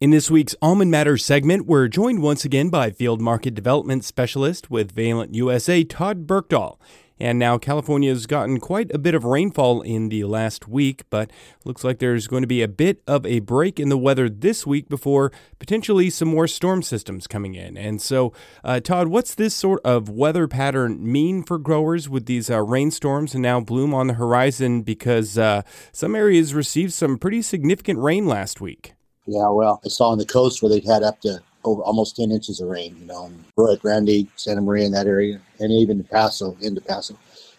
In this week's Almond Matters segment, we're joined once again by Field Market Development Specialist with Valent USA, Todd Bergdahl. And now California's gotten quite a bit of rainfall in the last week, but looks like there's going to be a bit of a break in the weather this week before potentially some more storm systems coming in. And so, uh, Todd, what's this sort of weather pattern mean for growers with these uh, rainstorms and now bloom on the horizon? Because uh, some areas received some pretty significant rain last week. Yeah, well, I saw on the coast where they'd had up to over almost 10 inches of rain, you know, in Arroyo Grande, Santa Maria, in that area, and even the Paso, into Paso.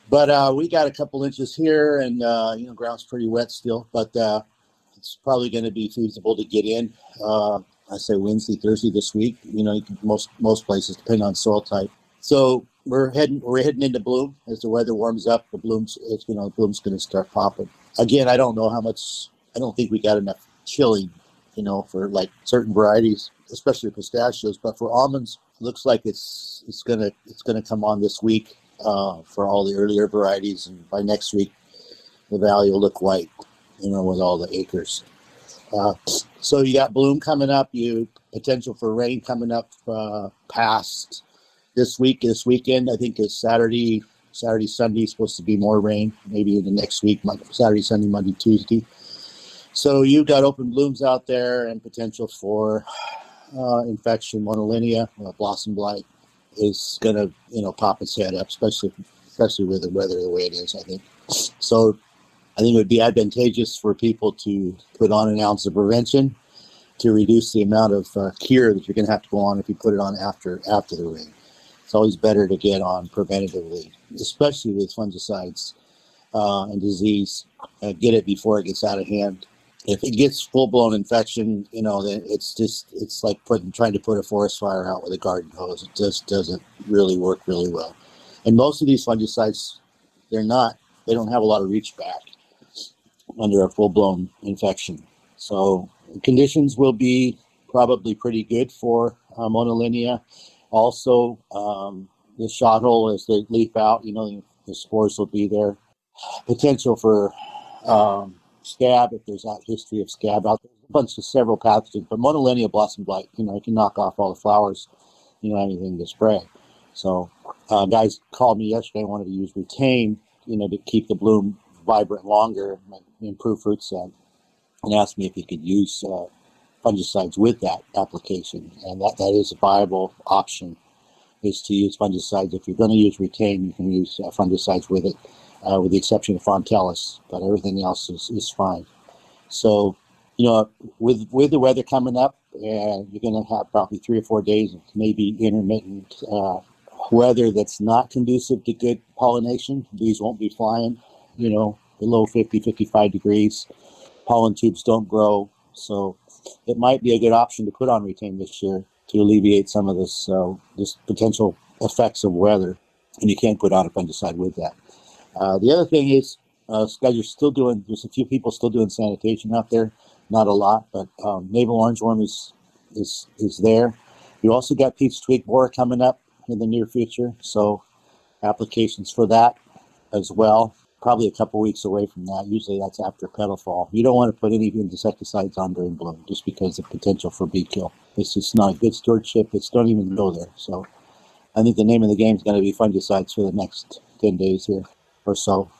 But uh, we got a couple inches here, and, uh, you know, ground's pretty wet still, but uh, it's probably going to be feasible to get in. Uh, I say Wednesday, Thursday this week. You know, you can, most most places depending on soil type. So we're heading we're heading into bloom as the weather warms up. The blooms, it's, you know, the bloom's going to start popping. Again, I don't know how much. I don't think we got enough chilling you know, for like certain varieties, especially pistachios. But for almonds, looks like it's it's gonna it's gonna come on this week uh, for all the earlier varieties, and by next week, the valley will look white, you know, with all the acres. Uh, so you got bloom coming up, you potential for rain coming up uh, past this week. This weekend, I think is Saturday, Saturday, Sunday supposed to be more rain. Maybe in the next week, Saturday, Sunday, Monday, Tuesday. So you've got open blooms out there and potential for uh, infection. Monilinia, uh, blossom blight, is going to you know pop its head up, especially especially with the weather the way it is. I think so. I think it would be advantageous for people to put on an ounce of prevention to reduce the amount of uh, cure that you're going to have to go on if you put it on after after the rain. It's always better to get on preventatively, especially with fungicides uh, and disease. Uh, get it before it gets out of hand if it gets full blown infection, you know, then it's just it's like putting trying to put a forest fire out with a garden hose. It just doesn't really work really well. And most of these fungicides, they're not they don't have a lot of reach back under a full blown infection. So conditions will be probably pretty good for uh, monilinia. Also, um, the shot hole as they leaf out, you know, the spores will be there. Potential for um, scab if there's a history of scab out there. A bunch of several pathogens, but monilinia blossom blight, you know, you can knock off all the flowers, you know, anything to spray. So, uh, guys called me yesterday, wanted to use retain, you know, to keep the bloom vibrant longer, improve fruit set, and asked me if you could use uh, fungicides with that application. And that, that is a viable option, is to use fungicides. If you're going to use retain, you can use uh, fungicides with it uh, with the exception of Frontalis, but everything else is, is fine. So, you know, with with the weather coming up, uh, you're going to have probably three or four days of maybe intermittent uh, weather that's not conducive to good pollination. Bees won't be flying, you know, below 50, 55 degrees. Pollen tubes don't grow. So it might be a good option to put on retain this year to alleviate some of this, uh, this potential effects of weather. And you can't put on a fungicide with that. Uh, the other thing is, uh, guys, you're still doing. There's a few people still doing sanitation out there. Not a lot, but um, navel orangeworm is is is there. You also got peach twig borer coming up in the near future, so applications for that as well. Probably a couple weeks away from that. Usually that's after petal fall. You don't want to put any insecticides on during bloom just because of potential for bee kill. It's just not good stewardship. It's don't even go there. So I think the name of the game is going to be fungicides for the next 10 days here or so.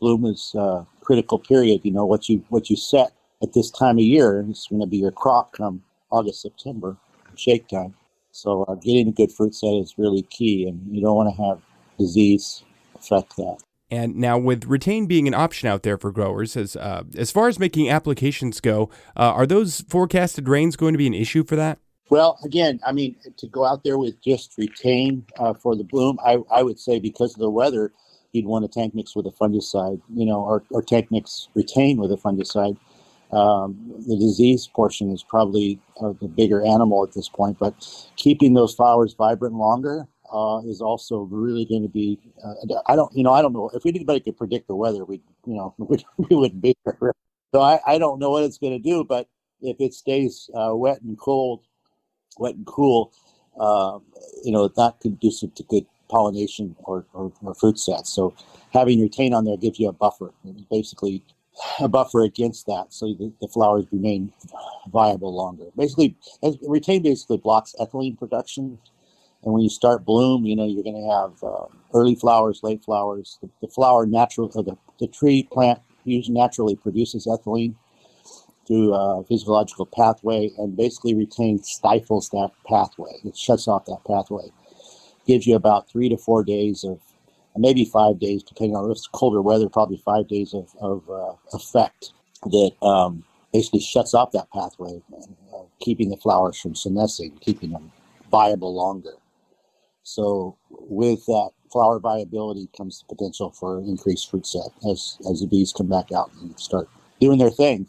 Bloom is a critical period. You know what you what you set at this time of year is going to be your crop come August September, shake time. So uh, getting a good fruit set is really key, and you don't want to have disease affect that. And now, with retain being an option out there for growers, as uh, as far as making applications go, uh, are those forecasted rains going to be an issue for that? Well, again, I mean, to go out there with just retain uh, for the bloom, I, I would say because of the weather, you'd want a tank mix with a fungicide, you know, or, or tank mix retain with a fungicide. Um, the disease portion is probably uh, the bigger animal at this point, but keeping those flowers vibrant longer uh, is also really going to be. Uh, I don't, you know, I don't know if anybody could predict the weather, we, you know, we, we wouldn't be here. So I, I don't know what it's going to do, but if it stays uh, wet and cold, wet and cool, um, you know, that not conducive to good pollination or, or, or, fruit sets. So having retain on there gives you a buffer. Basically a buffer against that, so the, the flowers remain viable longer. Basically, retain basically blocks ethylene production, and when you start bloom, you know you're going to have uh, early flowers, late flowers. The, the flower natural, the, the tree plant usually naturally produces ethylene through a physiological pathway, and basically retain stifles that pathway. It shuts off that pathway. Gives you about three to four days of maybe five days, depending on if it's colder weather, probably five days of, of uh, effect that um, basically shuts off that pathway, uh, keeping the flowers from senescing, keeping them viable longer. So, with that flower viability comes the potential for increased fruit set as, as the bees come back out and start doing their thing.